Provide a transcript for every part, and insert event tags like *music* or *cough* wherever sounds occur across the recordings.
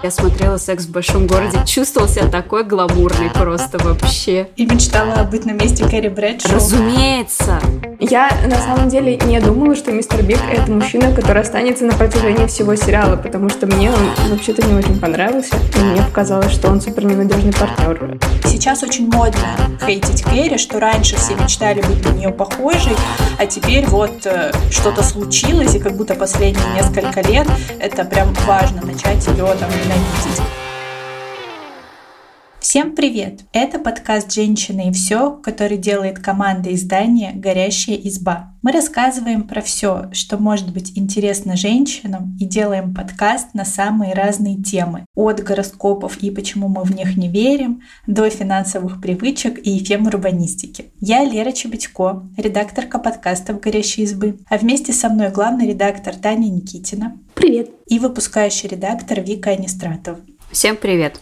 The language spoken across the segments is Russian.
Я смотрела «Секс в большом городе», чувствовала себя такой гламурный просто вообще. И мечтала быть на месте Кэрри Брэдшоу. Разумеется. Я на самом деле не думала, что мистер Биг — это мужчина, который останется на протяжении всего сериала, потому что мне он вообще-то не очень понравился, и мне показалось, что он супер ненадежный партнер. Сейчас очень модно хейтить Кэрри, что раньше все мечтали быть на нее похожей, а теперь вот э, что-то случилось, и как будто последние несколько лет это прям важно начать ее там ненавидеть. Всем привет! Это подкаст «Женщины и все», который делает команда издания «Горящая изба». Мы рассказываем про все, что может быть интересно женщинам и делаем подкаст на самые разные темы. От гороскопов и почему мы в них не верим, до финансовых привычек и фем урбанистики. Я Лера Чебедько, редакторка подкастов «Горящей избы», а вместе со мной главный редактор Таня Никитина. Привет! И выпускающий редактор Вика Анистратова. Всем привет!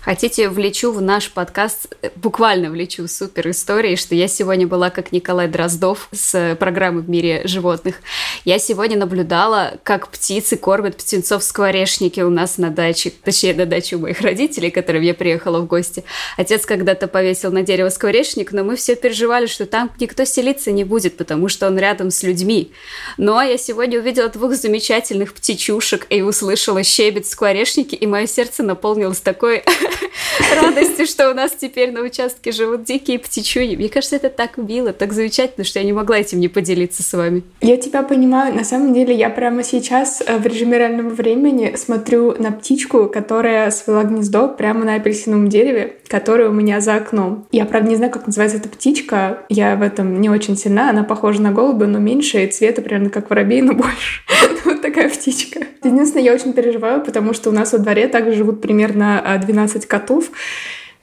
Хотите, влечу в наш подкаст, буквально влечу супер истории, что я сегодня была как Николай Дроздов с программы «В мире животных». Я сегодня наблюдала, как птицы кормят птенцов в скворечнике у нас на даче, точнее, на даче у моих родителей, к которым я приехала в гости. Отец когда-то повесил на дерево скворечник, но мы все переживали, что там никто селиться не будет, потому что он рядом с людьми. Но я сегодня увидела двух замечательных птичушек и услышала щебет в скворечнике, и мое сердце наполнилось такой *laughs* радости, что у нас теперь на участке живут дикие птичуни. Мне кажется, это так мило, так замечательно, что я не могла этим не поделиться с вами. Я тебя понимаю. На самом деле, я прямо сейчас э, в режиме реального времени смотрю на птичку, которая свела гнездо прямо на апельсиновом дереве, которое у меня за окном. Я, правда, не знаю, как называется эта птичка. Я в этом не очень сильна. Она похожа на голубя, но меньше, и цвета примерно как воробей, но *laughs* больше. вот такая птичка. Единственное, я очень переживаю, потому что у нас во дворе также живут примерно 12 котов.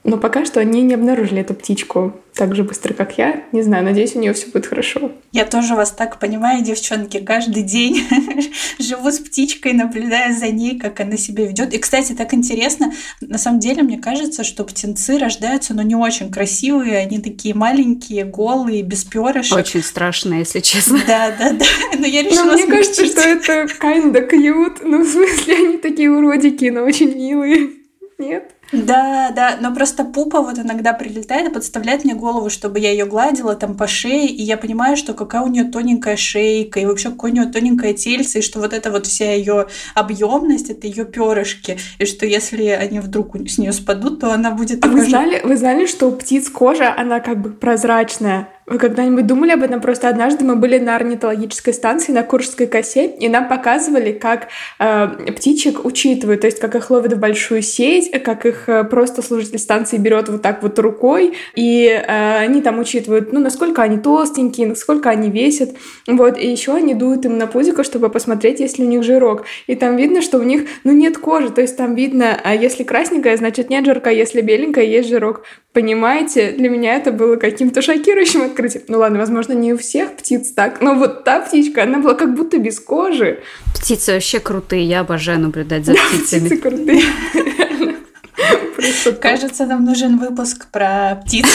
Но пока что они не обнаружили эту птичку так же быстро, как я. Не знаю, надеюсь, у нее все будет хорошо. Я тоже вас так понимаю, девчонки. Каждый день *laughs* живу с птичкой, наблюдая за ней, как она себя ведет. И, кстати, так интересно. На самом деле, мне кажется, что птенцы рождаются, но не очень красивые. Они такие маленькие, голые, без перышек. Очень страшно, если честно. Да, да, да. Но я решила Но мне кажется, что это kinda cute. Ну, в смысле, они такие уродики, но очень милые. Нет? Да, да, но просто пупа вот иногда прилетает и подставляет мне голову, чтобы я ее гладила там по шее, и я понимаю, что какая у нее тоненькая шейка, и вообще какое у нее тоненькое тельце, и что вот это вот вся ее объемность, это ее перышки, и что если они вдруг с нее спадут, то она будет. А вы знали, вы знали, что у птиц кожа она как бы прозрачная? Вы когда-нибудь думали об этом? Просто однажды мы были на орнитологической станции на Куршской косе, и нам показывали, как э, птичек учитывают, то есть как их ловят в большую сеть, как их э, просто служитель станции берет вот так вот рукой, и э, они там учитывают, ну, насколько они толстенькие, насколько они весят, вот, и еще они дуют им на пузико, чтобы посмотреть, есть ли у них жирок, и там видно, что у них, ну, нет кожи, то есть там видно, а если красненькая, значит нет жирка, если беленькая, есть жирок, понимаете? Для меня это было каким-то шокирующим открытием. Ну ладно, возможно, не у всех птиц так, но вот та птичка, она была как будто без кожи. Птицы вообще крутые, я обожаю наблюдать за птицами. птицы крутые. *laughs* Кажется, нам нужен выпуск про птиц.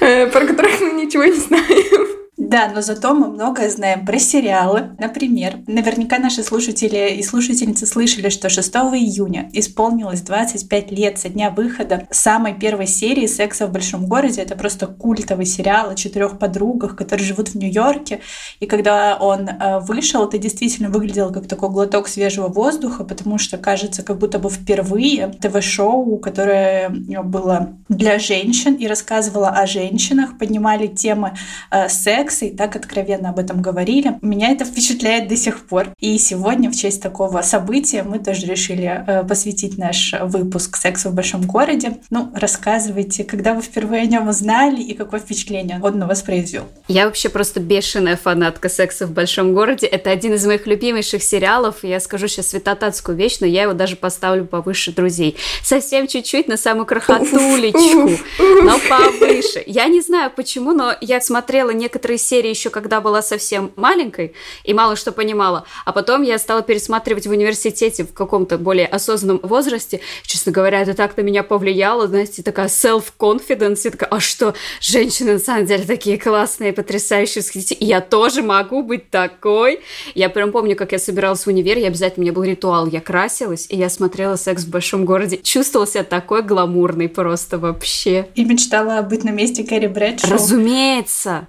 Э, про которых мы ничего не знаем. Да, но зато мы многое знаем про сериалы. Например, наверняка наши слушатели и слушательницы слышали, что 6 июня исполнилось 25 лет со дня выхода самой первой серии «Секса в большом городе». Это просто культовый сериал о четырех подругах, которые живут в Нью-Йорке. И когда он э, вышел, это действительно выглядело как такой глоток свежего воздуха, потому что, кажется, как будто бы впервые ТВ-шоу, которое было для женщин и рассказывало о женщинах, поднимали темы э, секса, секса и так откровенно об этом говорили. Меня это впечатляет до сих пор. И сегодня в честь такого события мы тоже решили э, посвятить наш выпуск «Сексу в большом городе». Ну, рассказывайте, когда вы впервые о нем узнали и какое впечатление он на вас произвел. Я вообще просто бешеная фанатка «Секса в большом городе». Это один из моих любимейших сериалов. Я скажу сейчас святотатскую вещь, но я его даже поставлю повыше друзей. Совсем чуть-чуть на самую крохотулечку, но повыше. Я не знаю почему, но я смотрела некоторые некоторые серии еще когда была совсем маленькой и мало что понимала. А потом я стала пересматривать в университете в каком-то более осознанном возрасте. Честно говоря, это так на меня повлияло, знаете, такая self-confidence. Я такая, а что, женщины на самом деле такие классные, потрясающие, и я тоже могу быть такой. Я прям помню, как я собиралась в универ, я обязательно, у меня был ритуал, я красилась, и я смотрела «Секс в большом городе». Чувствовала себя такой гламурный просто вообще. И мечтала быть на месте Кэрри Брэдшоу. Разумеется.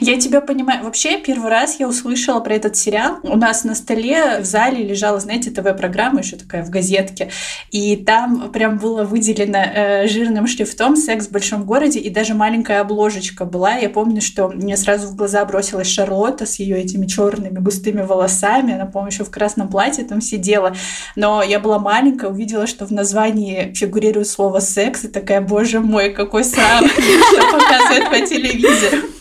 Я тебя понимаю. Вообще, первый раз я услышала про этот сериал. У нас на столе в зале лежала, знаете, ТВ-программа еще такая в газетке. И там прям было выделено э, жирным шрифтом «Секс в большом городе», и даже маленькая обложечка была. Я помню, что мне сразу в глаза бросилась Шарлотта с ее этими черными густыми волосами. Она, по-моему, еще в красном платье там сидела. Но я была маленькая, увидела, что в названии фигурирует слово «секс», и такая, боже мой, какой срам, *laughs* что показывает по телевизору.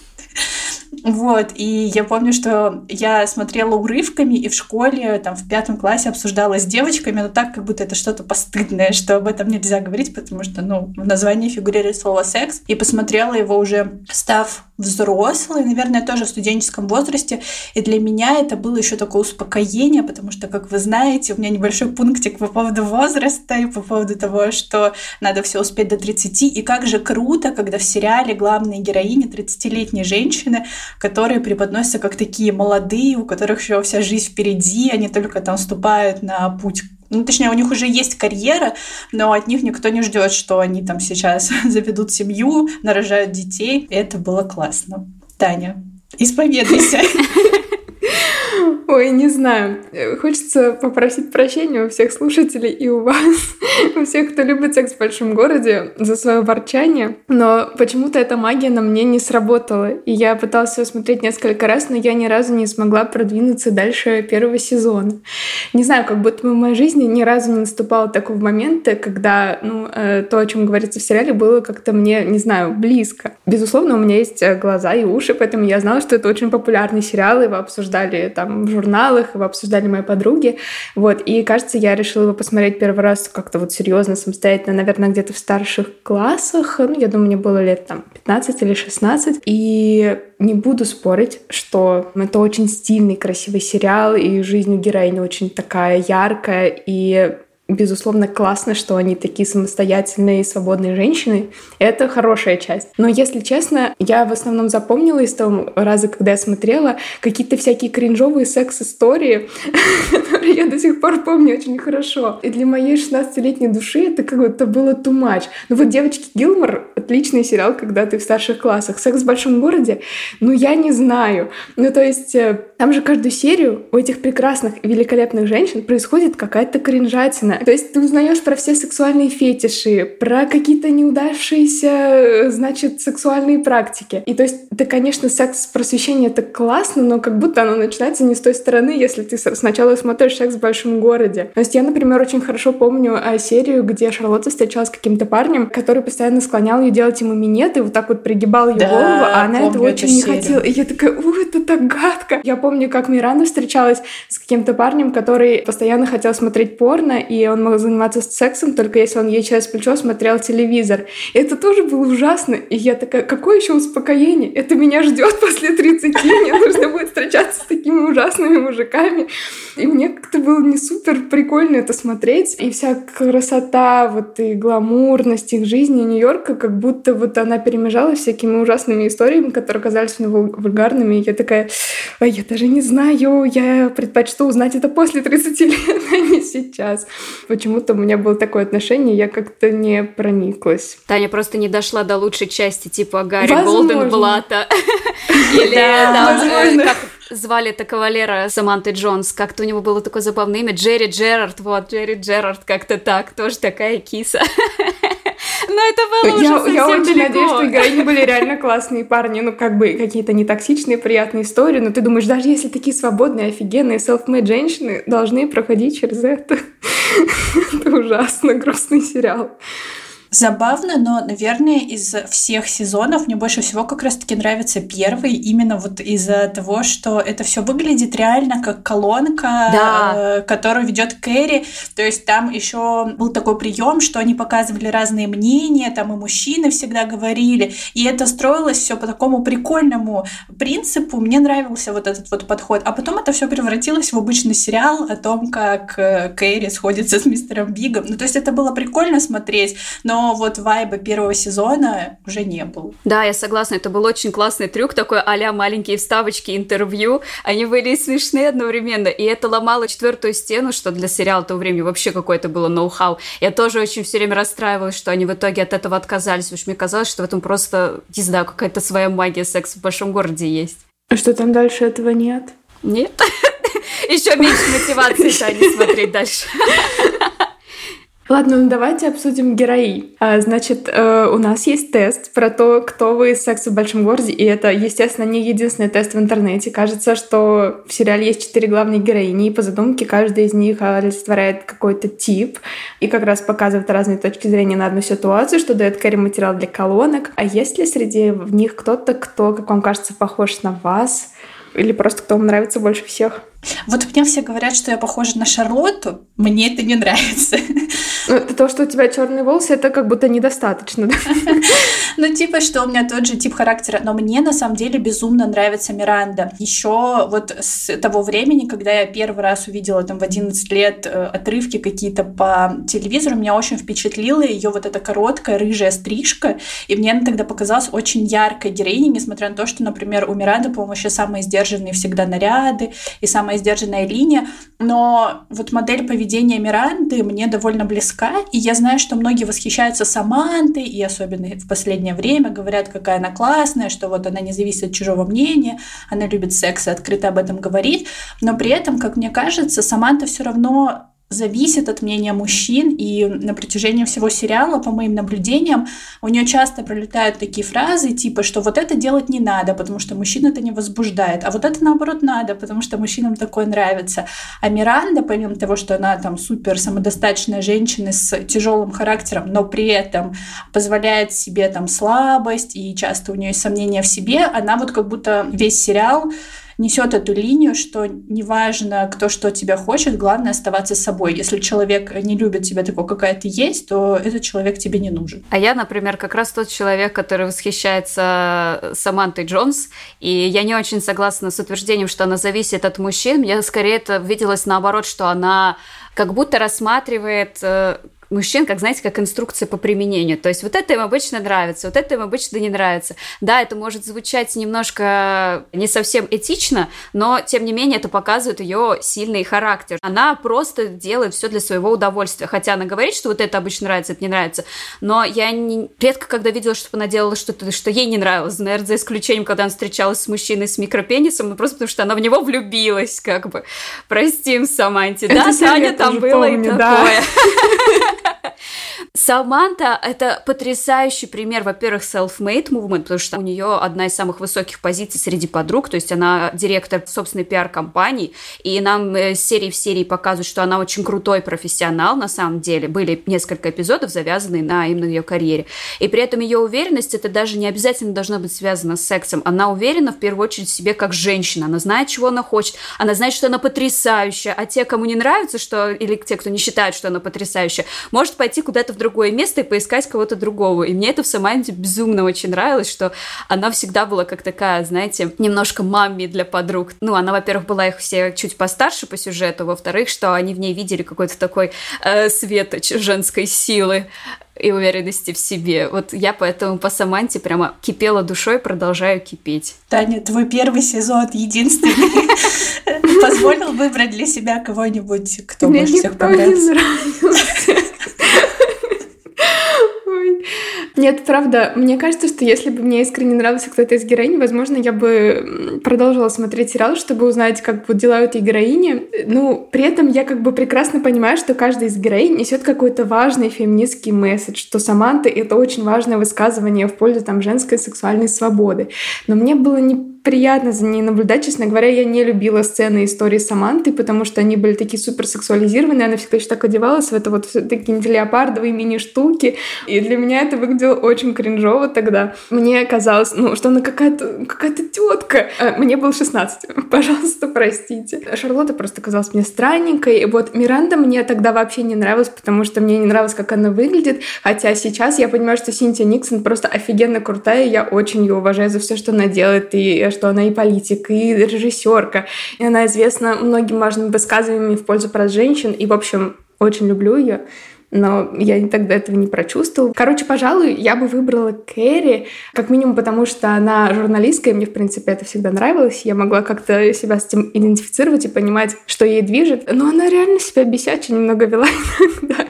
Вот, и я помню, что я смотрела урывками и в школе, там, в пятом классе обсуждала с девочками, но так, как будто это что-то постыдное, что об этом нельзя говорить, потому что, ну, в названии фигурирует слово «секс», и посмотрела его уже став взрослой, наверное, тоже в студенческом возрасте, и для меня это было еще такое успокоение, потому что, как вы знаете, у меня небольшой пунктик по поводу возраста и по поводу того, что надо все успеть до 30, и как же круто, когда в сериале главные героини 30-летние женщины, которые преподносятся как такие молодые, у которых еще вся жизнь впереди, они только там ступают на путь ну, точнее, у них уже есть карьера, но от них никто не ждет, что они там сейчас *laughs* заведут семью, нарожают детей. Это было классно. Таня, исповедуйся. *laughs* Ой, не знаю. Хочется попросить прощения у всех слушателей и у вас, *laughs* у всех, кто любит секс в большом городе, за свое ворчание. Но почему-то эта магия на мне не сработала. И я пыталась ее смотреть несколько раз, но я ни разу не смогла продвинуться дальше первого сезона. Не знаю, как будто в моей жизни ни разу не наступало такого момента, когда ну, э, то, о чем говорится в сериале, было как-то мне, не знаю, близко. Безусловно, у меня есть э, глаза и уши, поэтому я знала, что это очень популярный сериал, его обсуждали там в журналах, его обсуждали мои подруги. Вот, и кажется, я решила его посмотреть первый раз как-то вот серьезно, самостоятельно, наверное, где-то в старших классах. Ну, я думаю, мне было лет там 15 или 16. И не буду спорить, что это очень стильный, красивый сериал, и жизнь у героини очень такая яркая, и безусловно, классно, что они такие самостоятельные и свободные женщины. Это хорошая часть. Но, если честно, я в основном запомнила из того раза, когда я смотрела, какие-то всякие кринжовые секс-истории, *laughs* которые я до сих пор помню очень хорошо. И для моей 16-летней души это как будто было too much. Ну вот «Девочки Гилмор» — отличный сериал, когда ты в старших классах. «Секс в большом городе» — ну я не знаю. Ну то есть э, там же каждую серию у этих прекрасных и великолепных женщин происходит какая-то кринжатина. То есть ты узнаешь про все сексуальные фетиши, про какие-то неудавшиеся, значит, сексуальные практики. И то есть это, конечно, секс-просвещение это классно, но как будто оно начинается не с той стороны, если ты сначала смотришь секс в большом городе. То есть я, например, очень хорошо помню а, серию, где Шарлотта встречалась с каким-то парнем, который постоянно склонял ее делать ему минет и вот так вот пригибал ее да, голову, а она это очень не хотела. И я такая, у, это так гадко. Я помню, как Миранда встречалась с каким-то парнем, который постоянно хотел смотреть порно, и он мог заниматься сексом, только если он ей через плечо смотрел телевизор. И это тоже было ужасно. И я такая, какое еще успокоение? Это меня ждет после 30, мне нужно будет встречаться с такими ужасными мужиками. И мне как-то было не супер прикольно это смотреть. И вся красота, вот и гламурность их жизни Нью-Йорка, как будто вот она перемежалась всякими ужасными историями, которые казались мне вульгарными. И я такая, я даже не знаю, я предпочту узнать это после 30 лет, а не сейчас почему-то у меня было такое отношение, я как-то не прониклась. Таня просто не дошла до лучшей части, типа Гарри Голденблата. *laughs* Или э, как звали это кавалера Саманты Джонс, как-то у него было такое забавное имя, Джерри Джерард, вот, Джерри Джерард, как-то так, тоже такая киса. *laughs* Но это было уже я, я очень далеко. надеюсь, что героини были реально классные парни, ну, как бы какие-то не токсичные, приятные истории, но ты думаешь, даже если такие свободные, офигенные self-made женщины должны проходить через это, *laughs* это ужасно грустный сериал. Забавно, но, наверное, из всех сезонов мне больше всего как раз-таки нравится первый, именно вот из-за того, что это все выглядит реально как колонка, да. э, которую ведет Кэрри. То есть там еще был такой прием, что они показывали разные мнения, там и мужчины всегда говорили, и это строилось все по такому прикольному принципу. Мне нравился вот этот вот подход. А потом это все превратилось в обычный сериал о том, как э, Кэрри сходится с мистером Бигом. Ну, то есть это было прикольно смотреть, но вот вайба первого сезона уже не был. Да, я согласна, это был очень классный трюк, такой а маленькие вставочки, интервью. Они были смешные одновременно, и это ломало четвертую стену, что для сериала того времени вообще какое-то было ноу-хау. Я тоже очень все время расстраивалась, что они в итоге от этого отказались, потому что мне казалось, что в этом просто, не знаю, какая-то своя магия секса в большом городе есть. А что там дальше этого нет? Нет. *laughs* Еще меньше мотивации Тани смотреть дальше. *laughs* Ладно, ну давайте обсудим герои. А, значит, э, у нас есть тест про то, кто вы из секса в большом городе, и это, естественно, не единственный тест в интернете. Кажется, что в сериале есть четыре главные героини, и по задумке каждая из них олицетворяет какой-то тип, и как раз показывает разные точки зрения на одну ситуацию, что дает Кэрри материал для колонок. А есть ли среди них кто-то, кто, как вам кажется, похож на вас? Или просто кто вам нравится больше всех? Вот мне все говорят, что я похожа на Шарлотту. Мне это не нравится. Ну, то, что у тебя черные волосы, это как будто недостаточно, да? Ну, типа, что у меня тот же тип характера. Но мне, на самом деле, безумно нравится Миранда. Еще вот с того времени, когда я первый раз увидела там в 11 лет э, отрывки какие-то по телевизору, меня очень впечатлила ее вот эта короткая рыжая стрижка. И мне она тогда показалась очень яркой героиней, несмотря на то, что, например, у Миранды, по-моему, еще самые сдержанные всегда наряды и самые самая сдержанная линия, но вот модель поведения Миранды мне довольно близка, и я знаю, что многие восхищаются Самантой, и особенно в последнее время говорят, какая она классная, что вот она не зависит от чужого мнения, она любит секс и открыто об этом говорит, но при этом, как мне кажется, Саманта все равно зависит от мнения мужчин, и на протяжении всего сериала, по моим наблюдениям, у нее часто пролетают такие фразы, типа, что вот это делать не надо, потому что мужчин это не возбуждает, а вот это наоборот надо, потому что мужчинам такое нравится. А Миранда, помимо того, что она там супер самодостаточная женщина с тяжелым характером, но при этом позволяет себе там слабость, и часто у нее есть сомнения в себе, она вот как будто весь сериал несет эту линию, что неважно, кто что тебя хочет, главное оставаться собой. Если человек не любит тебя такой, какая ты есть, то этот человек тебе не нужен. А я, например, как раз тот человек, который восхищается Самантой Джонс, и я не очень согласна с утверждением, что она зависит от мужчин. Мне скорее это виделось наоборот, что она как будто рассматривает э, мужчин, как, знаете, как инструкция по применению. То есть вот это им обычно нравится, вот это им обычно не нравится. Да, это может звучать немножко не совсем этично, но, тем не менее, это показывает ее сильный характер. Она просто делает все для своего удовольствия. Хотя она говорит, что вот это обычно нравится, это не нравится. Но я не... редко когда видела, чтобы она делала что-то, что ей не нравилось. Наверное, за исключением, когда она встречалась с мужчиной с микропенисом, ну просто потому что она в него влюбилась, как бы. Простим, Саманте. Да, Таня там было помню, и да. *laughs* Саманта — это потрясающий пример, во-первых, self-made movement, потому что у нее одна из самых высоких позиций среди подруг, то есть она директор собственной пиар-компании, и нам э, серии в серии показывают, что она очень крутой профессионал на самом деле. Были несколько эпизодов, завязанные на именно ее карьере. И при этом ее уверенность — это даже не обязательно должно быть связано с сексом. Она уверена в первую очередь в себе как женщина. Она знает, чего она хочет. Она знает, что она потрясающая. А те, кому не нравится, что или те, кто не считает, что она потрясающая, может пойти куда-то в другое место и поискать кого-то другого. И мне это в Саманте безумно очень нравилось, что она всегда была как такая, знаете, немножко мамми для подруг. Ну, она, во-первых, была их все чуть постарше по сюжету, во-вторых, что они в ней видели какой-то такой э, светоч женской силы и уверенности в себе. Вот я поэтому по Саманте прямо кипела душой, продолжаю кипеть. Таня, твой первый сезон единственный *laughs* позволил выбрать для себя кого-нибудь, кто больше всех понравился. Нет, правда, мне кажется, что если бы мне искренне нравился кто-то из героинь, возможно, я бы продолжила смотреть сериал, чтобы узнать, как вот дела у этой героини. Ну, при этом я как бы прекрасно понимаю, что каждая из героинь несет какой-то важный феминистский месседж, что Саманта — это очень важное высказывание в пользу там женской сексуальной свободы. Но мне было не приятно за ней наблюдать. Честно говоря, я не любила сцены истории Саманты, потому что они были такие супер сексуализированные. Она всегда еще так одевалась в это вот такие леопардовые мини-штуки. И для меня это выглядело очень кринжово тогда. Мне казалось, ну, что она какая-то какая тетка. А, мне было 16. *laughs* Пожалуйста, простите. Шарлотта просто казалась мне странненькой. И вот Миранда мне тогда вообще не нравилась, потому что мне не нравилось, как она выглядит. Хотя сейчас я понимаю, что Синтия Никсон просто офигенно крутая. И я очень ее уважаю за все, что она делает. И что она и политик, и режиссерка. И она известна многим важными высказываниями в пользу прав женщин. И, в общем, очень люблю ее но я тогда этого не прочувствовала. Короче, пожалуй, я бы выбрала Кэрри, как минимум потому, что она журналистка, и мне, в принципе, это всегда нравилось. Я могла как-то себя с этим идентифицировать и понимать, что ей движет. Но она реально себя бесяче немного вела *laughs* иногда.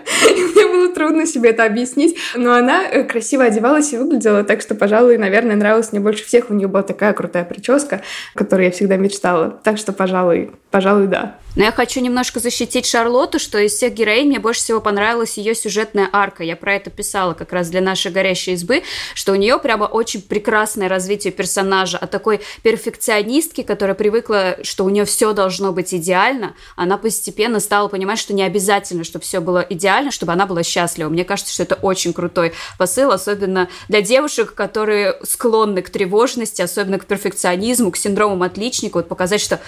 Трудно себе это объяснить. Но она э, красиво одевалась и выглядела, так что, пожалуй, наверное, нравилась мне больше всех. У нее была такая крутая прическа, которую я всегда мечтала. Так что, пожалуй, пожалуй, да. Но я хочу немножко защитить Шарлотту, что из всех героинь мне больше всего понравилась ее сюжетная арка. Я про это писала как раз для нашей горящей избы, что у нее прямо очень прекрасное развитие персонажа. От такой перфекционистки, которая привыкла, что у нее все должно быть идеально, она постепенно стала понимать, что не обязательно, чтобы все было идеально, чтобы она была счастлива. Мне кажется, что это очень крутой посыл, особенно для девушек, которые склонны к тревожности, особенно к перфекционизму, к синдромам отличника. Вот показать, что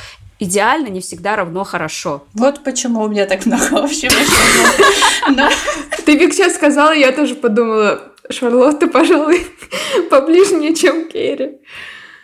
идеально не всегда равно хорошо. Вот почему у меня так много общего. Ты, Вик, сейчас сказала, я тоже подумала, Шарлотта, пожалуй, *laughs* поближе мне, чем Керри.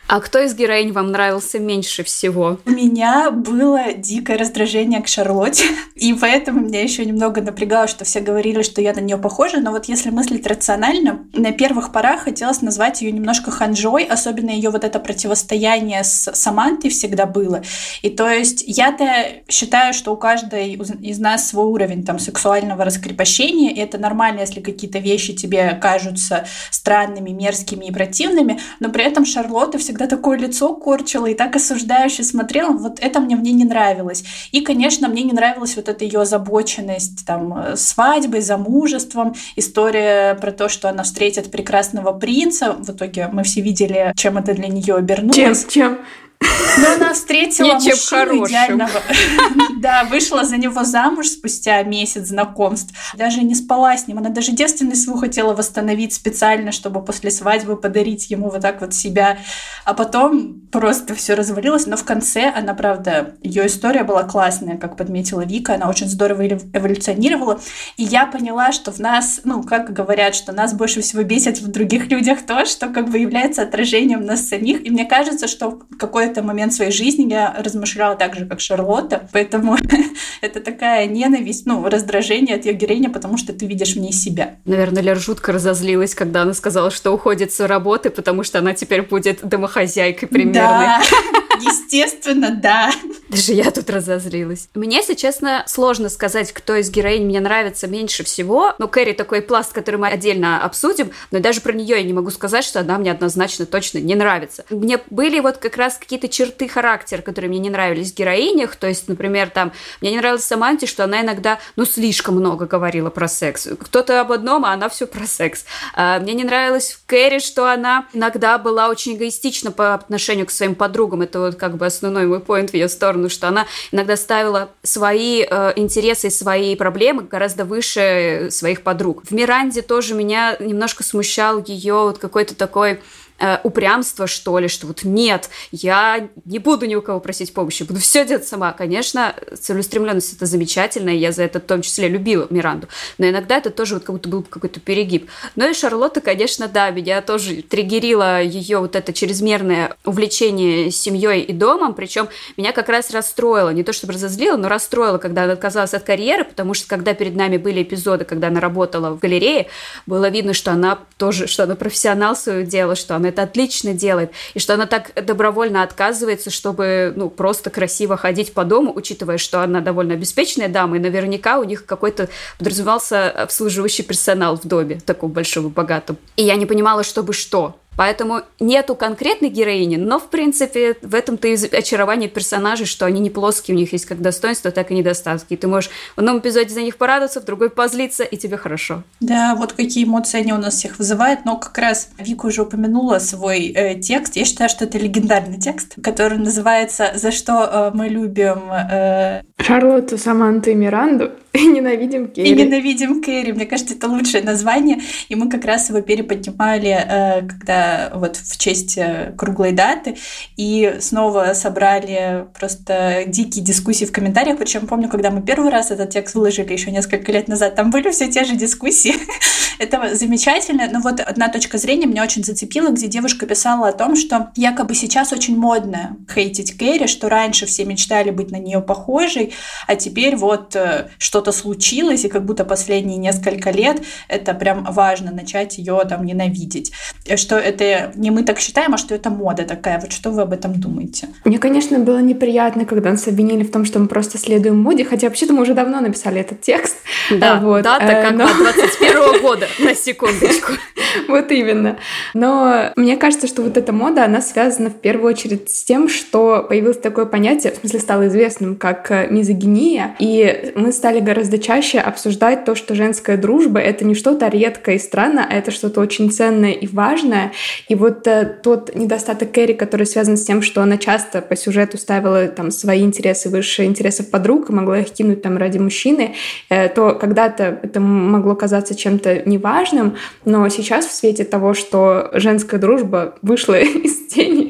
А кто из героинь вам нравился меньше всего? У меня было дикое раздражение к Шарлотте, *laughs* и поэтому меня еще немного напрягало, что все говорили, что я на нее похожа, но вот если мыслить рационально, на первых порах хотелось назвать ее немножко ханжой, особенно ее вот это противостояние с Самантой всегда было. И то есть я-то считаю, что у каждой из нас свой уровень там сексуального раскрепощения, и это нормально, если какие-то вещи тебе кажутся странными, мерзкими и противными, но при этом Шарлотта всегда всегда такое лицо корчила и так осуждающе смотрела, вот это мне мне не нравилось. И, конечно, мне не нравилась вот эта ее озабоченность там э, свадьбой, замужеством, история про то, что она встретит прекрасного принца. В итоге мы все видели, чем это для нее обернулось. Чем? Чем? Но она встретила Ничем мужчину хорошим. идеального. *laughs* Да, вышла за него замуж спустя месяц знакомств. Даже не спала с ним. Она даже девственность свою хотела восстановить специально, чтобы после свадьбы подарить ему вот так вот себя. А потом просто все развалилось. Но в конце она, правда, ее история была классная, как подметила Вика. Она очень здорово эволюционировала. И я поняла, что в нас, ну, как говорят, что нас больше всего бесит в других *laughs* людях то, что как бы является отражением нас самих. И мне кажется, что в какой-то момент своей жизни я размышляла так же, как Шарлотта, поэтому *laughs* это такая ненависть, ну, раздражение от ее героини, потому что ты видишь в ней себя. Наверное, Лер жутко разозлилась, когда она сказала, что уходит с работы, потому что она теперь будет домохозяйкой примерно. Да, *laughs* естественно, да. Даже я тут разозлилась. Мне, если честно, сложно сказать, кто из героинь мне нравится меньше всего. Ну, Кэрри такой пласт, который мы отдельно обсудим, но даже про нее я не могу сказать, что она мне однозначно точно не нравится. Мне были вот как раз какие-то черты характера, которые мне не нравились в героинях. То есть, например, там, мне не нравилась Саманте, что она иногда, ну, слишком много говорила про секс. Кто-то об одном, а она все про секс. А, мне не нравилось в Кэрри, что она иногда была очень эгоистична по отношению к своим подругам. Это вот как бы основной мой поинт в ее сторону, что она иногда ставила свои э, интересы и свои проблемы гораздо выше своих подруг. В Миранде тоже меня немножко смущал ее вот какой-то такой э, упрямство, что ли, что вот нет, я не буду ни у кого просить помощи, буду все делать сама. Конечно, целеустремленность это замечательно, и я за это в том числе любила Миранду, но иногда это тоже вот как будто был какой-то перегиб. Ну и Шарлотта, конечно, да, меня тоже триггерила ее вот это чрезмерное увлечение семьей и домом, причем меня как раз расстроило, не то чтобы разозлило, но расстроило, когда она отказалась от карьеры, потому что когда перед нами были эпизоды, когда она работала в галерее, было видно, что она тоже, что она профессионал своего дела, что она это отлично делает, и что она так добровольно отказывается, чтобы, ну, просто красиво ходить по дому, учитывая, что она довольно обеспеченная дама, и наверняка у них какой-то подразумевался обслуживающий персонал в доме, таком большом и богатом. И я не понимала, чтобы что. Поэтому нету конкретной героини, но, в принципе, в этом-то и очарование персонажей, что они не плоские, у них есть как достоинства, так и недостатки. И ты можешь в одном эпизоде за них порадоваться, в другой позлиться, и тебе хорошо. Да, вот какие эмоции они у нас всех вызывают. Но как раз Вика уже упомянула свой э, текст. Я считаю, что это легендарный текст, который называется «За что э, мы любим...» э... Шарлотту, Саманту и Миранду *laughs* и ненавидим Кэрри. И ненавидим Кэрри. Мне кажется, это лучшее название. И мы как раз его переподнимали, э, когда вот в честь э, круглой даты. И снова собрали просто дикие дискуссии в комментариях. Причем помню, когда мы первый раз этот текст выложили еще несколько лет назад, там были все те же дискуссии. *laughs* это замечательно. Но вот одна точка зрения меня очень зацепила, где девушка писала о том, что якобы сейчас очень модно хейтить Кэрри, что раньше все мечтали быть на нее похожей, а теперь вот э, что-то случилось, и как будто последние несколько лет это прям важно начать ее там ненавидеть. Что это не мы так считаем, а что это мода такая. Вот что вы об этом думаете? Мне, конечно, было неприятно, когда нас обвинили в том, что мы просто следуем моде, хотя вообще-то мы уже давно написали этот текст. Да, вот. дата э, как но... 21 года, *laughs* на секундочку. *laughs* Вот именно. Но мне кажется, что вот эта мода, она связана в первую очередь с тем, что появилось такое понятие, в смысле стало известным, как э, мизогиния, и мы стали гораздо чаще обсуждать то, что женская дружба — это не что-то редкое и странное, а это что-то очень ценное и важное. И вот э, тот недостаток Кэрри, который связан с тем, что она часто по сюжету ставила там свои интересы выше интересов подруг и могла их кинуть там ради мужчины, э, то когда-то это могло казаться чем-то неважным, но сейчас в свете того, что женская дружба вышла *laughs* из тени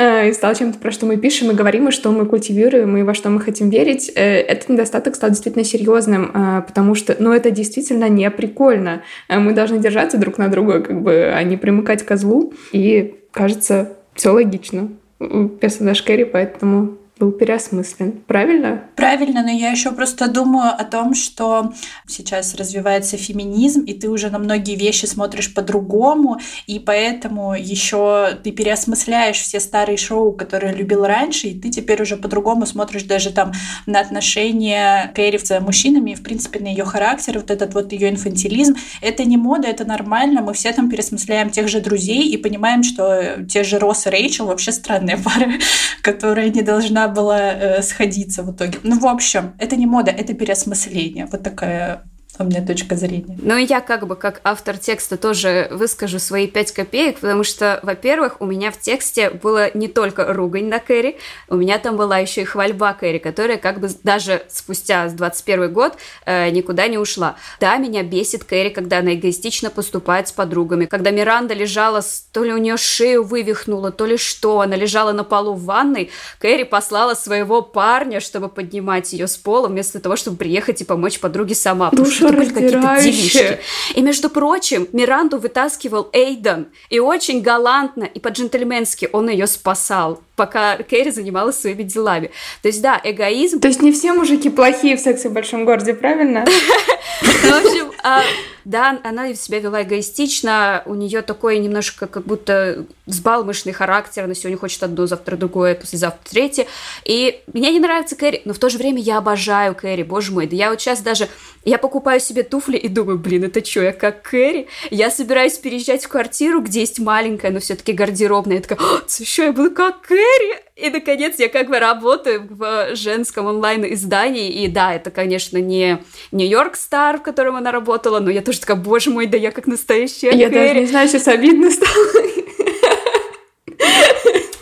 *laughs* и стала чем-то, про что мы пишем и говорим, и что мы культивируем, и во что мы хотим верить, э, этот недостаток стал действительно серьезным, э, потому что, ну, это действительно не прикольно. Мы должны держаться друг на друга, как бы, а не примыкать к злу. И, кажется, все логично. Персонаж Кэрри, поэтому был переосмыслен. Правильно? Правильно, но я еще просто думаю о том, что сейчас развивается феминизм, и ты уже на многие вещи смотришь по-другому, и поэтому еще ты переосмысляешь все старые шоу, которые любил раньше, и ты теперь уже по-другому смотришь даже там на отношения Кэрри с мужчинами, и в принципе на ее характер, вот этот вот ее инфантилизм. Это не мода, это нормально, мы все там переосмысляем тех же друзей и понимаем, что те же Росс и Рэйчел вообще странная *laughs* пара, *laughs* которая не должна была э, сходиться в итоге. Ну, в общем, это не мода, это переосмысление. Вот такая у меня точка зрения. Ну, и я как бы как автор текста тоже выскажу свои пять копеек, потому что, во-первых, у меня в тексте было не только ругань на Кэрри, у меня там была еще и хвальба Кэрри, которая как бы даже спустя 21 год э, никуда не ушла. Да, меня бесит Кэрри, когда она эгоистично поступает с подругами, когда Миранда лежала, то ли у нее шею вывихнула, то ли что, она лежала на полу в ванной, Кэрри послала своего парня, чтобы поднимать ее с пола, вместо того, чтобы приехать и помочь подруге сама. Душа это были какие-то делишки. И, между прочим, Миранду вытаскивал Эйден. И очень галантно и по-джентльменски он ее спасал пока Кэрри занималась своими делами. То есть, да, эгоизм... То есть не все мужики плохие в сексе в большом городе, правильно? *laughs* Ну, в общем, а, да, она себя вела эгоистично, у нее такой немножко как будто взбалмошный характер, она сегодня хочет одно, завтра другое, послезавтра третье. И мне не нравится Кэрри, но в то же время я обожаю Кэрри, боже мой. Да я вот сейчас даже, я покупаю себе туфли и думаю, блин, это что, я как Кэрри? Я собираюсь переезжать в квартиру, где есть маленькая, но все-таки гардеробная. Я такая, что, я буду как Кэрри? И, наконец, я как бы работаю в женском онлайн-издании, и да, это, конечно, не Нью-Йорк Стар, в котором она работала, но я тоже такая, боже мой, да я как настоящая Я Кэрри. даже не знаю, сейчас обидно стало. *laughs*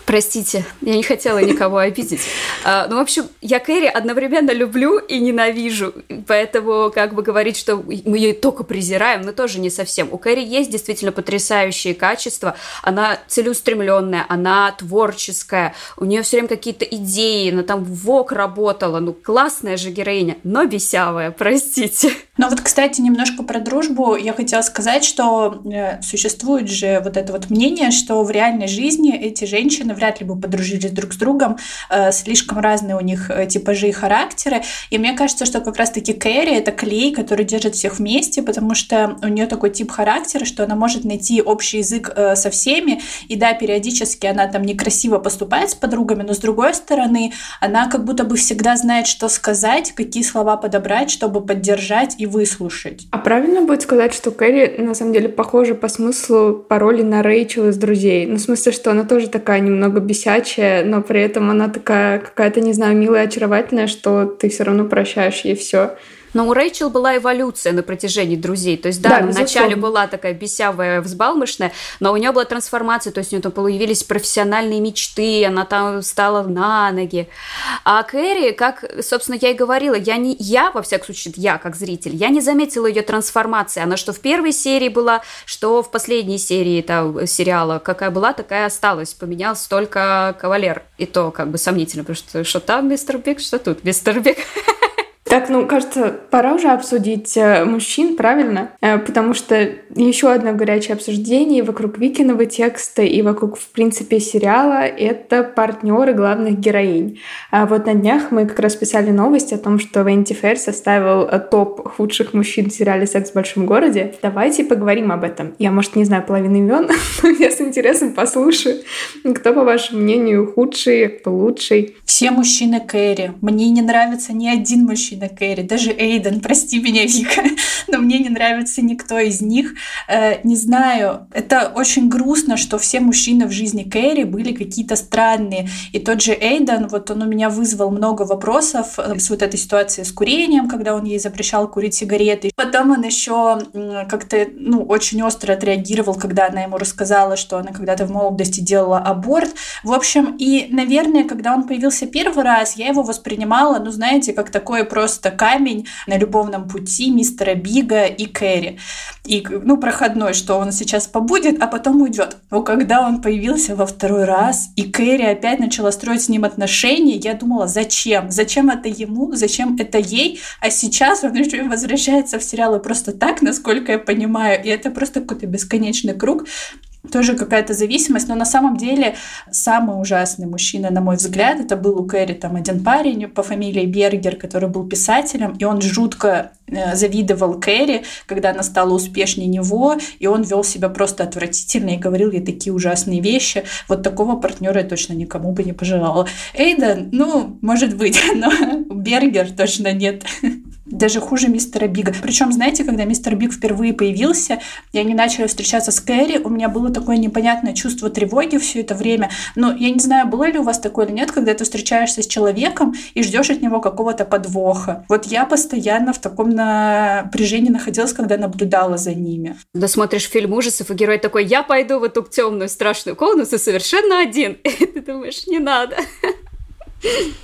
Простите, я не хотела никого обидеть. А, ну, в общем, я Кэрри одновременно люблю и ненавижу, поэтому как бы говорить, что мы ее только презираем, но тоже не совсем. У Кэрри есть действительно потрясающие качества, она целеустремленная, она творческая, у нее все время какие-то идеи, она там ВОК работала, ну, классная же героиня, но бесявая, простите. Ну вот, кстати, немножко про дружбу я хотела сказать, что э, существует же вот это вот мнение, что в реальной жизни эти женщины навряд ли бы подружились друг с другом. Э, слишком разные у них э, типажи и характеры. И мне кажется, что как раз-таки Кэрри — это клей, который держит всех вместе, потому что у нее такой тип характера, что она может найти общий язык э, со всеми. И да, периодически она там некрасиво поступает с подругами, но с другой стороны, она как будто бы всегда знает, что сказать, какие слова подобрать, чтобы поддержать и выслушать. А правильно будет сказать, что Кэрри на самом деле похожа по смыслу по роли на Рэйчел из «Друзей»? Ну, в смысле, что она тоже такая немного бесячая, но при этом она такая какая-то, не знаю, милая, очаровательная, что ты все равно прощаешь ей все. Но у Рэйчел была эволюция на протяжении друзей. То есть, да, да вначале была такая бесявая, взбалмошная, но у нее была трансформация, то есть у нее там появились профессиональные мечты, она там стала на ноги. А Кэрри, как, собственно, я и говорила, я не, я, во всяком случае, я как зритель, я не заметила ее трансформации. Она что в первой серии была, что в последней серии там, сериала, какая была, такая осталась. Поменялся только кавалер. И то как бы сомнительно, потому что что там мистер Биг, что тут мистер Биг. *laughs* Так, ну, кажется, пора уже обсудить э, мужчин, правильно? Э, потому что еще одно горячее обсуждение вокруг Викиного текста и вокруг, в принципе, сериала — это партнеры главных героинь. А вот на днях мы как раз писали новость о том, что Vanity Fair составил э, топ худших мужчин в сериале «Секс в большом городе». Давайте поговорим об этом. Я, может, не знаю половину имен, *laughs* но я с интересом послушаю. Кто, по вашему мнению, худший, кто лучший? Все мужчины Кэрри. Мне не нравится ни один мужчина Мужчина Кэрри, даже Эйден, прости меня, Вика, *laughs* но мне не нравится никто из них. Э, не знаю, это очень грустно, что все мужчины в жизни Кэрри были какие-то странные. И тот же Эйден, вот он у меня вызвал много вопросов э, с вот этой ситуацией с курением, когда он ей запрещал курить сигареты. Потом он еще как-то, ну, очень остро отреагировал, когда она ему рассказала, что она когда-то в молодости делала аборт. В общем, и, наверное, когда он появился первый раз, я его воспринимала, ну, знаете, как такое просто просто камень на любовном пути мистера Бига и Кэрри. И, ну, проходной, что он сейчас побудет, а потом уйдет. Но когда он появился во второй раз, и Кэрри опять начала строить с ним отношения, я думала, зачем? Зачем это ему? Зачем это ей? А сейчас он еще возвращается в сериалы просто так, насколько я понимаю, и это просто какой-то бесконечный круг тоже какая-то зависимость, но на самом деле самый ужасный мужчина, на мой взгляд, это был у Кэрри там один парень по фамилии Бергер, который был писателем, и он жутко э, завидовал Кэрри, когда она стала успешнее него, и он вел себя просто отвратительно и говорил ей такие ужасные вещи. Вот такого партнера я точно никому бы не пожелала. Эйден, ну, может быть, *laughs* но Бергер точно нет *laughs* даже хуже мистера Бига. Причем, знаете, когда мистер Биг впервые появился, и они начали встречаться с Кэрри, у меня было такое непонятное чувство тревоги все это время. Но я не знаю, было ли у вас такое или нет, когда ты встречаешься с человеком и ждешь от него какого-то подвоха. Вот я постоянно в таком напряжении находилась, когда наблюдала за ними. Да смотришь фильм ужасов, и герой такой, я пойду в эту темную страшную комнату совершенно один. *laughs* И ты думаешь, не надо.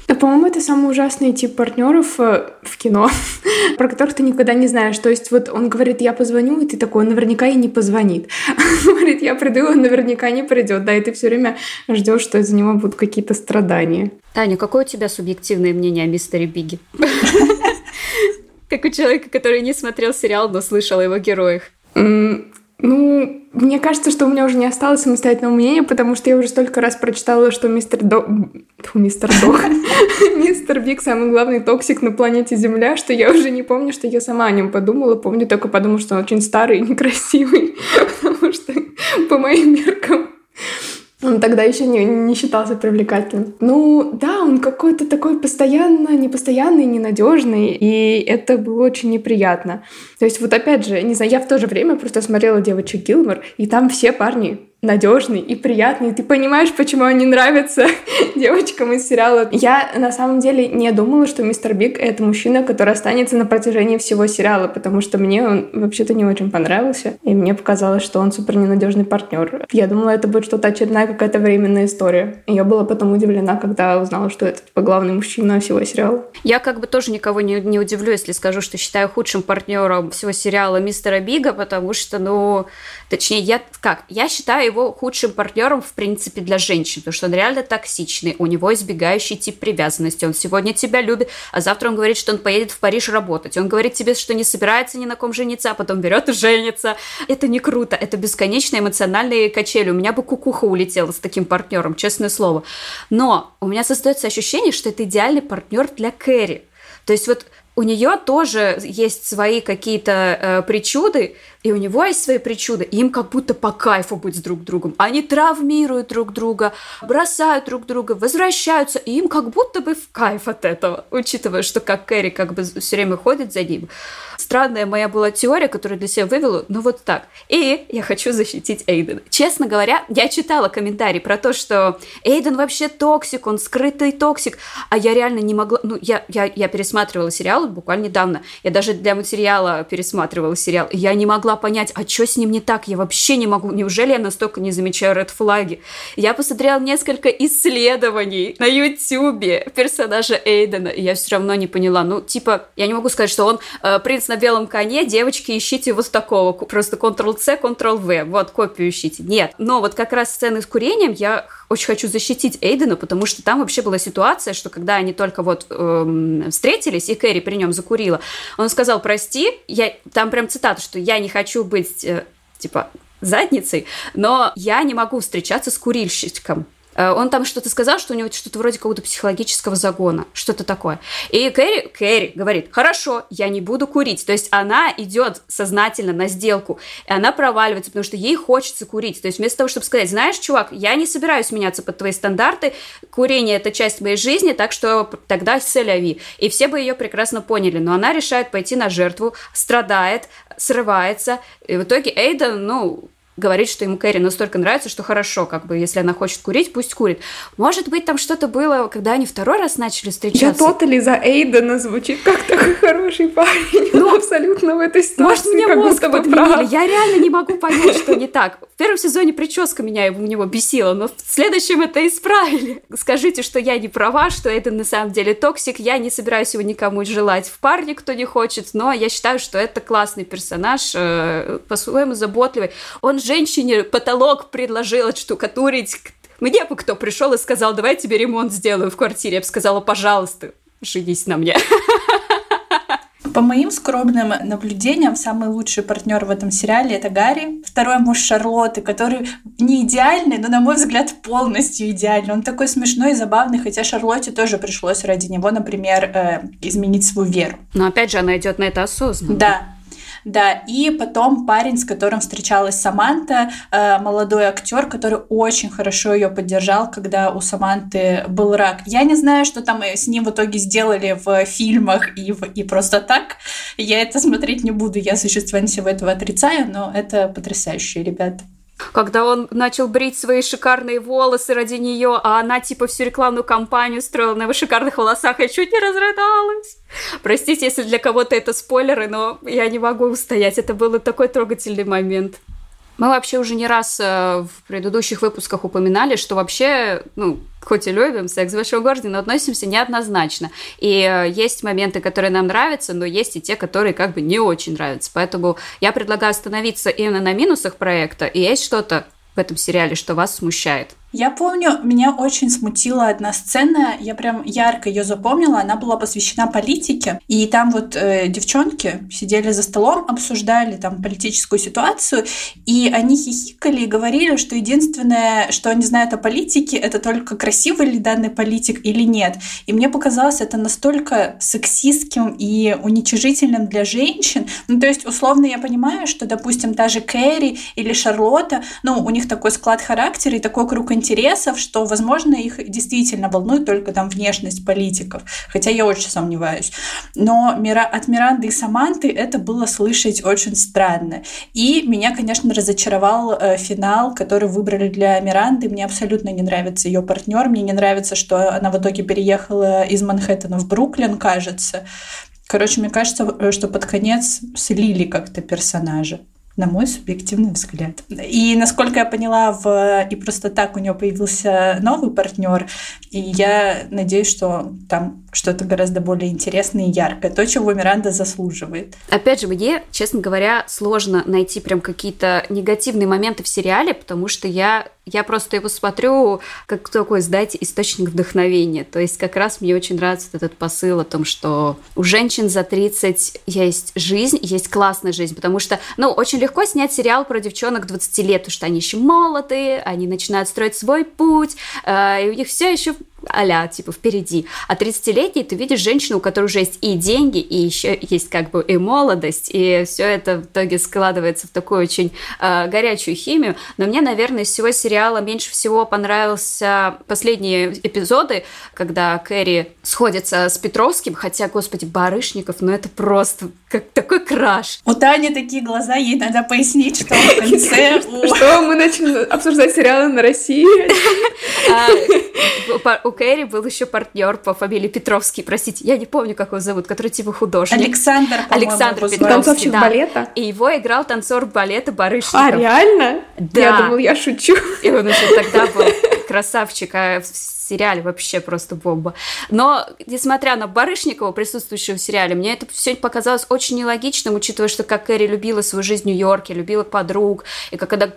Да, по-моему, это самый ужасный тип партнеров э, в кино, *laughs* про которых ты никогда не знаешь. То есть вот он говорит, я позвоню, и ты такой, он наверняка и не позвонит. *laughs* Он говорит, я приду, он наверняка не придет. Да, и ты все время ждешь, что из-за него будут какие-то страдания. Таня, какое у тебя субъективное мнение о мистере Биге? *laughs* Как у человека, который не смотрел сериал, но слышал о его героях. Ну, мне кажется, что у меня уже не осталось самостоятельного мнения, потому что я уже столько раз прочитала, что мистер До... Фу, мистер Дох. *laughs* мистер Биг самый главный токсик на планете Земля, что я уже не помню, что я сама о нем подумала. Помню только подумала, что он очень старый и некрасивый, *laughs* потому что по моим меркам он тогда еще не, не считался привлекательным. Ну, да, он какой-то такой постоянно непостоянный, ненадежный, и это было очень неприятно. То есть вот опять же, не знаю, я в то же время просто смотрела девочек Гилмор, и там все парни надежный и приятный. Ты понимаешь, почему они нравятся *laughs* девочкам из сериала. Я на самом деле не думала, что мистер Биг — это мужчина, который останется на протяжении всего сериала, потому что мне он вообще-то не очень понравился, и мне показалось, что он супер ненадежный партнер. Я думала, это будет что-то очередная какая-то временная история. И я была потом удивлена, когда узнала, что это типа, главный мужчина всего сериала. Я как бы тоже никого не, не удивлю, если скажу, что считаю худшим партнером всего сериала мистера Бига, потому что, ну, точнее, я как? Я считаю его худшим партнером, в принципе, для женщин, потому что он реально токсичный, у него избегающий тип привязанности, он сегодня тебя любит, а завтра он говорит, что он поедет в Париж работать, он говорит тебе, что не собирается ни на ком жениться, а потом берет и женится. Это не круто, это бесконечные эмоциональные качели. У меня бы кукуха улетела с таким партнером, честное слово. Но у меня создается ощущение, что это идеальный партнер для Кэрри. То есть вот у нее тоже есть свои какие-то э, причуды, и у него есть свои причуды, им как будто по кайфу быть друг другом. Они травмируют друг друга, бросают друг друга, возвращаются, и им как будто бы в кайф от этого, учитывая, что как Кэрри как бы все время ходит за ним. Странная моя была теория, которую для себя вывела, ну вот так. И я хочу защитить Эйдена. Честно говоря, я читала комментарий про то, что Эйден вообще токсик, он скрытый токсик, а я реально не могла... Ну, я, я, я пересматривала сериал буквально недавно. Я даже для материала пересматривала сериал. Я не могла понять, а что с ним не так? Я вообще не могу. Неужели я настолько не замечаю ред флаги? Я посмотрела несколько исследований на Ютубе персонажа Эйдена, и я все равно не поняла. Ну, типа, я не могу сказать, что он э, принц на белом коне, девочки, ищите вот такого. Просто Ctrl-C, Ctrl-V. Вот, копию ищите. Нет. Но вот как раз сцены с курением я очень хочу защитить Эйдена, потому что там вообще была ситуация, что когда они только вот эм, встретились, и Кэрри при нем закурила, он сказал, прости, я, там прям цитата, что я не хочу быть, э, типа, задницей, но я не могу встречаться с курильщиком. Э, он там что-то сказал, что у него что-то вроде какого-то психологического загона, что-то такое. И Кэрри, Кэрри говорит, хорошо, я не буду курить. То есть она идет сознательно на сделку, и она проваливается, потому что ей хочется курить. То есть вместо того, чтобы сказать, знаешь, чувак, я не собираюсь меняться под твои стандарты, курение – это часть моей жизни, так что тогда селяви. И все бы ее прекрасно поняли. Но она решает пойти на жертву, страдает, срывается. И в итоге Эйден, ну, говорит, что ему Кэрри настолько нравится, что хорошо, как бы, если она хочет курить, пусть курит. Может быть, там что-то было, когда они второй раз начали встречаться. Я totally за Эйдена звучит как такой хороший парень. Ну, абсолютно в этой ситуации. Может, мне мозг подменили. Я реально не могу понять, что не так. В первом сезоне прическа меня у него бесила, но в следующем это исправили. Скажите, что я не права, что это на самом деле токсик. Я не собираюсь его никому желать в парни, кто не хочет, но я считаю, что это классный персонаж, э, по-своему заботливый. Он женщине потолок предложил отштукатурить. Мне бы кто пришел и сказал, давай тебе ремонт сделаю в квартире. Я бы сказала, пожалуйста, женись на мне. *laughs* По моим скромным наблюдениям, самый лучший партнер в этом сериале это Гарри, второй муж Шарлотты, который не идеальный, но, на мой взгляд, полностью идеальный. Он такой смешной и забавный, хотя Шарлотте тоже пришлось ради него, например, э, изменить свою веру. Но опять же, она идет на это осознанно. Да, да, и потом парень, с которым встречалась Саманта, э, молодой актер, который очень хорошо ее поддержал, когда у Саманты был рак. Я не знаю, что там с ним в итоге сделали в фильмах и, в, и просто так. Я это смотреть не буду, я существование всего этого отрицаю, но это потрясающие ребята когда он начал брить свои шикарные волосы ради нее, а она типа всю рекламную кампанию строила на его шикарных волосах, я чуть не разрыдалась. Простите, если для кого-то это спойлеры, но я не могу устоять. Это был такой трогательный момент. Мы вообще уже не раз э, в предыдущих выпусках упоминали, что вообще, ну, хоть и любим секс в большом городе, но относимся неоднозначно. И э, есть моменты, которые нам нравятся, но есть и те, которые как бы не очень нравятся. Поэтому я предлагаю остановиться именно на минусах проекта. И есть что-то в этом сериале, что вас смущает? Я помню, меня очень смутила одна сцена, я прям ярко ее запомнила, она была посвящена политике, и там вот э, девчонки сидели за столом, обсуждали там политическую ситуацию, и они хихикали и говорили, что единственное, что они знают о политике, это только красивый ли данный политик или нет. И мне показалось это настолько сексистским и уничижительным для женщин. Ну, то есть, условно, я понимаю, что, допустим, даже Кэрри или Шарлотта, ну, у них такой склад характера и такой круг интересов, интересов, что, возможно, их действительно волнует только там внешность политиков, хотя я очень сомневаюсь. Но от Миранды и Саманты это было слышать очень странно. И меня, конечно, разочаровал э, финал, который выбрали для Миранды. Мне абсолютно не нравится ее партнер, мне не нравится, что она в итоге переехала из Манхэттена в Бруклин, кажется. Короче, мне кажется, э, что под конец слили как-то персонажа на мой субъективный взгляд. И насколько я поняла, в и просто так у нее появился новый партнер, и я надеюсь, что там что-то гораздо более интересное и яркое. То, чего Миранда заслуживает. Опять же, мне, честно говоря, сложно найти прям какие-то негативные моменты в сериале, потому что я я просто его смотрю как такой, знаете, источник вдохновения. То есть как раз мне очень нравится этот посыл о том, что у женщин за 30 есть жизнь, есть классная жизнь. Потому что, ну, очень легко снять сериал про девчонок 20 лет, потому что они еще молодые, они начинают строить свой путь, э, и у них все еще а типа, впереди. А 30-летний ты видишь женщину, у которой уже есть и деньги, и еще есть как бы и молодость, и все это в итоге складывается в такую очень э, горячую химию. Но мне, наверное, из всего сериала меньше всего понравился последние эпизоды, когда Кэрри сходится с Петровским, хотя, господи, Барышников, ну это просто как такой краш. У Тани такие глаза, ей надо пояснить, что в конце... *laughs* Что мы начали обсуждать сериалы на России? *laughs* А, у Кэрри был еще партнер по фамилии Петровский, простите, я не помню, как его зовут, который типа художник. Александр, Александр Петровский, Танцовщик да. балета? И его играл танцор балета Барышников. А, реально? Да. Я думал, я шучу. И он уже тогда был красавчик, а в сериале вообще просто бомба. Но, несмотря на Барышникова, присутствующего в сериале, мне это все показалось очень нелогичным, учитывая, что как Кэрри любила свою жизнь в Нью-Йорке, любила подруг, и как когда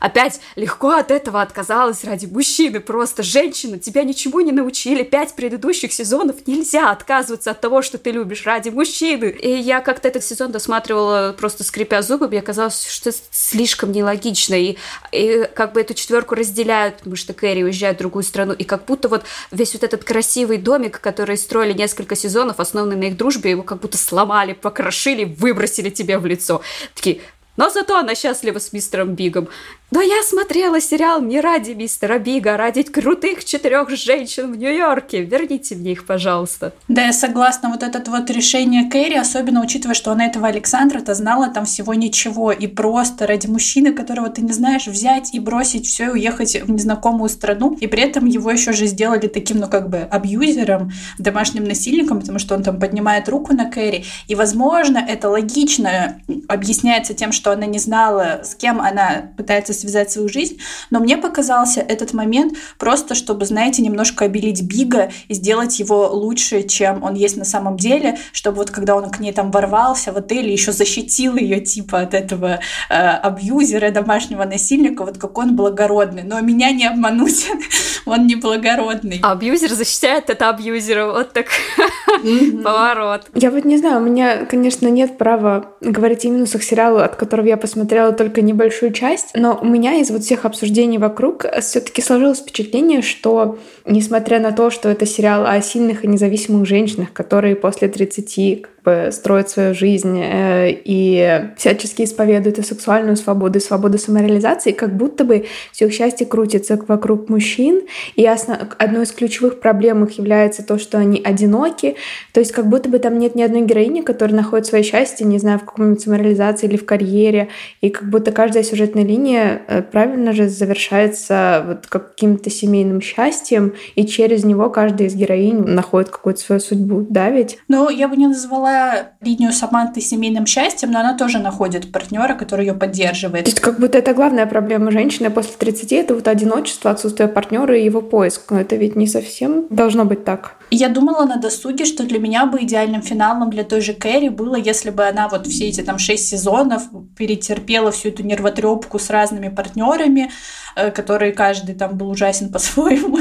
опять легко от этого отказалась ради мужчины. Просто женщина, тебя ничему не научили. Пять предыдущих сезонов нельзя отказываться от того, что ты любишь ради мужчины. И я как-то этот сезон досматривала просто скрипя зубы. Мне казалось, что слишком нелогично. И, и как бы эту четверку разделяют, потому что Кэрри уезжает в другую страну. И как будто вот весь вот этот красивый домик, который строили несколько сезонов, основанный на их дружбе, его как будто сломали, покрошили, выбросили тебе в лицо. Такие, но зато она счастлива с мистером Бигом. Но я смотрела сериал не ради мистера Бига, а ради крутых четырех женщин в Нью-Йорке. Верните мне их, пожалуйста. Да, я согласна. Вот это вот решение Кэрри, особенно учитывая, что она этого Александра-то знала там всего ничего. И просто ради мужчины, которого ты не знаешь, взять и бросить все и уехать в незнакомую страну. И при этом его еще же сделали таким, ну как бы, абьюзером, домашним насильником, потому что он там поднимает руку на Кэрри. И, возможно, это логично объясняется тем, что она не знала, с кем она пытается связать свою жизнь, но мне показался этот момент просто, чтобы, знаете, немножко обелить Бига и сделать его лучше, чем он есть на самом деле, чтобы вот когда он к ней там ворвался в отеле, еще защитил ее типа от этого э, абьюзера, домашнего насильника, вот как он благородный. Но меня не обмануть, *laughs* он не благородный. А абьюзер защищает это абьюзера, вот так *laughs* поворот. Я вот не знаю, у меня, конечно, нет права говорить о минусах сериала, от которого я посмотрела только небольшую часть, но меня из вот всех обсуждений вокруг все-таки сложилось впечатление, что несмотря на то, что это сериал о сильных и независимых женщинах, которые после 30 бы строят свою жизнь э, и всячески исповедуют и сексуальную свободу, и свободу самореализации, как будто бы все их счастье крутится вокруг мужчин, и основ... одной из ключевых проблем их является то, что они одиноки, то есть как будто бы там нет ни одной героини, которая находит свое счастье, не знаю, в каком-нибудь самореализации или в карьере, и как будто каждая сюжетная линия э, правильно же завершается вот каким-то семейным счастьем, и через него каждая из героинь находит какую-то свою судьбу, да, ведь? Ну, я бы не назвала назвала линию Саманты семейным счастьем, но она тоже находит партнера, который ее поддерживает. То есть как будто это главная проблема женщины после 30, это вот одиночество, отсутствие партнера и его поиск. Но это ведь не совсем должно быть так. Я думала на досуге, что для меня бы идеальным финалом для той же Кэрри было, если бы она вот все эти там шесть сезонов перетерпела всю эту нервотрепку с разными партнерами, э, которые каждый там был ужасен *laughs* по-своему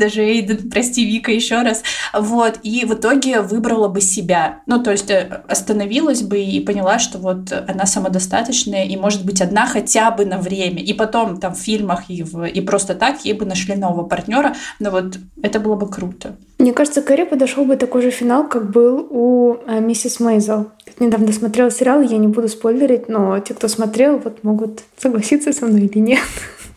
даже Эйден, прости, Вика, еще раз. Вот, и в итоге выбрала бы себя. Ну, то есть э, остановилась бы и поняла, что вот она самодостаточная и может быть одна хотя бы на время. И потом там в фильмах и, в, и просто так ей бы нашли нового партнера. Но вот это было бы круто. Мне кажется, Кэрри подошел бы такой же финал, как был у э, миссис Мейзел. Недавно смотрела сериал, я не буду спойлерить, но те, кто смотрел, вот могут согласиться со мной или нет.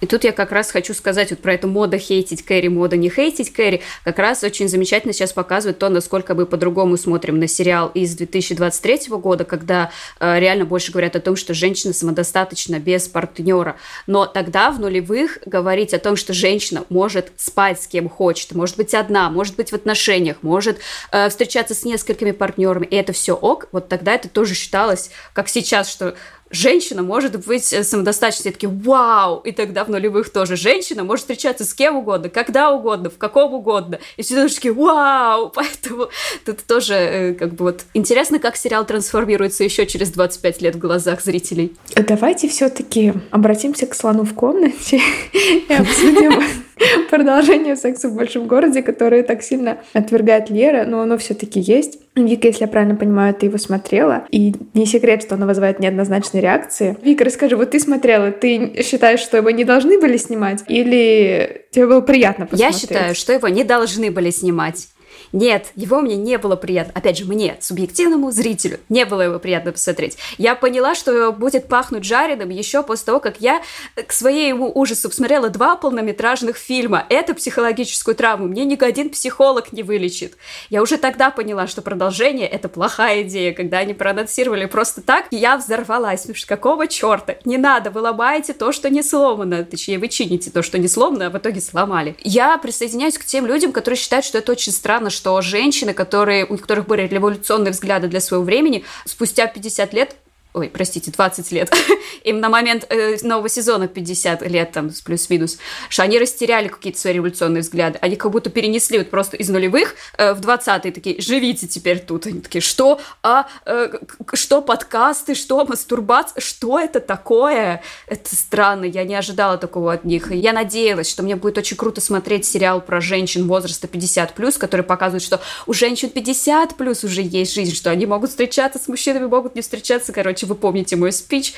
И тут я как раз хочу сказать вот про эту мода хейтить Кэрри, мода не хейтить Кэрри. Как раз очень замечательно сейчас показывает то, насколько мы по-другому смотрим на сериал из 2023 года, когда э, реально больше говорят о том, что женщина самодостаточна без партнера. Но тогда, в нулевых, говорить о том, что женщина может спать с кем хочет, может быть одна, может быть в отношениях, может э, встречаться с несколькими партнерами, и это все ок, вот тогда это тоже считалось, как сейчас, что женщина может быть самодостаточной. Такие, вау! И тогда в нулевых тоже женщина может встречаться с кем угодно, когда угодно, в каком угодно. И все такие, вау! *laughs* Поэтому тут тоже э, как бы вот интересно, как сериал трансформируется еще через 25 лет в глазах зрителей. Давайте все-таки обратимся к слону в комнате *laughs* и обсудим *laughs* продолжение секса в большом городе, которое так сильно отвергает Лера, но оно все-таки есть. Вика, если я правильно понимаю, ты его смотрела, и не секрет, что оно вызывает неоднозначные реакции. Вика, расскажи, вот ты смотрела, ты считаешь, что его не должны были снимать, или тебе было приятно посмотреть? Я считаю, что его не должны были снимать. Нет, его мне не было приятно. Опять же, мне, субъективному зрителю, не было его приятно посмотреть. Я поняла, что будет пахнуть жареным еще после того, как я к своему ужасу посмотрела два полнометражных фильма. Это психологическую травму мне ни один психолог не вылечит. Я уже тогда поняла, что продолжение — это плохая идея. Когда они проанонсировали просто так, я взорвалась. Потому что какого черта? Не надо, вы ломаете то, что не сломано. Точнее, вы чините то, что не сломано, а в итоге сломали. Я присоединяюсь к тем людям, которые считают, что это очень странно, что что женщины, которые, у которых были революционные взгляды для своего времени, спустя 50 лет ой, простите, 20 лет, *laughs* им на момент э, нового сезона 50 лет, там, плюс-минус, что они растеряли какие-то свои революционные взгляды. Они как будто перенесли вот просто из нулевых э, в 20-е такие, живите теперь тут. Они такие, что? А, э, что подкасты, что мастурбация? Что это такое? Это странно, я не ожидала такого от них. Я надеялась, что мне будет очень круто смотреть сериал про женщин возраста 50+, плюс, который показывает, что у женщин 50+, плюс уже есть жизнь, что они могут встречаться с мужчинами, могут не встречаться, короче, короче, вы помните мой спич,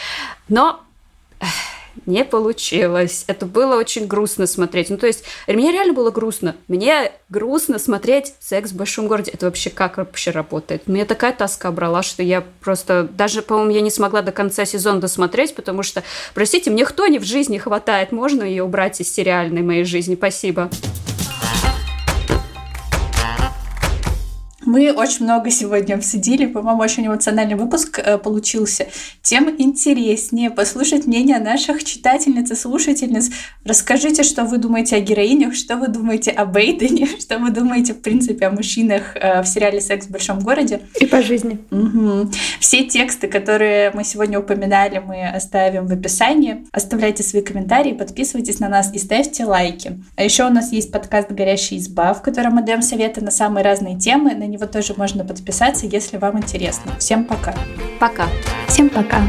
но не получилось. Это было очень грустно смотреть. Ну, то есть, мне реально было грустно. Мне грустно смотреть секс в большом городе. Это вообще как вообще работает? Мне такая тоска брала, что я просто... Даже, по-моему, я не смогла до конца сезона досмотреть, потому что, простите, мне кто не в жизни хватает. Можно ее убрать из сериальной моей жизни? Спасибо. Мы очень много сегодня обсудили, по-моему, очень эмоциональный выпуск э, получился. Тем интереснее послушать мнение наших читательниц и слушательниц. Расскажите, что вы думаете о героинях, что вы думаете о Бейдене, *laughs* что вы думаете, в принципе, о мужчинах э, в сериале «Секс в большом городе». И по жизни. Угу. Все тексты, которые мы сегодня упоминали, мы оставим в описании. Оставляйте свои комментарии, подписывайтесь на нас и ставьте лайки. А еще у нас есть подкаст «Горящая изба», в котором мы даем советы на самые разные темы. На него тоже можно подписаться, если вам интересно. Всем пока. Пока. Всем пока.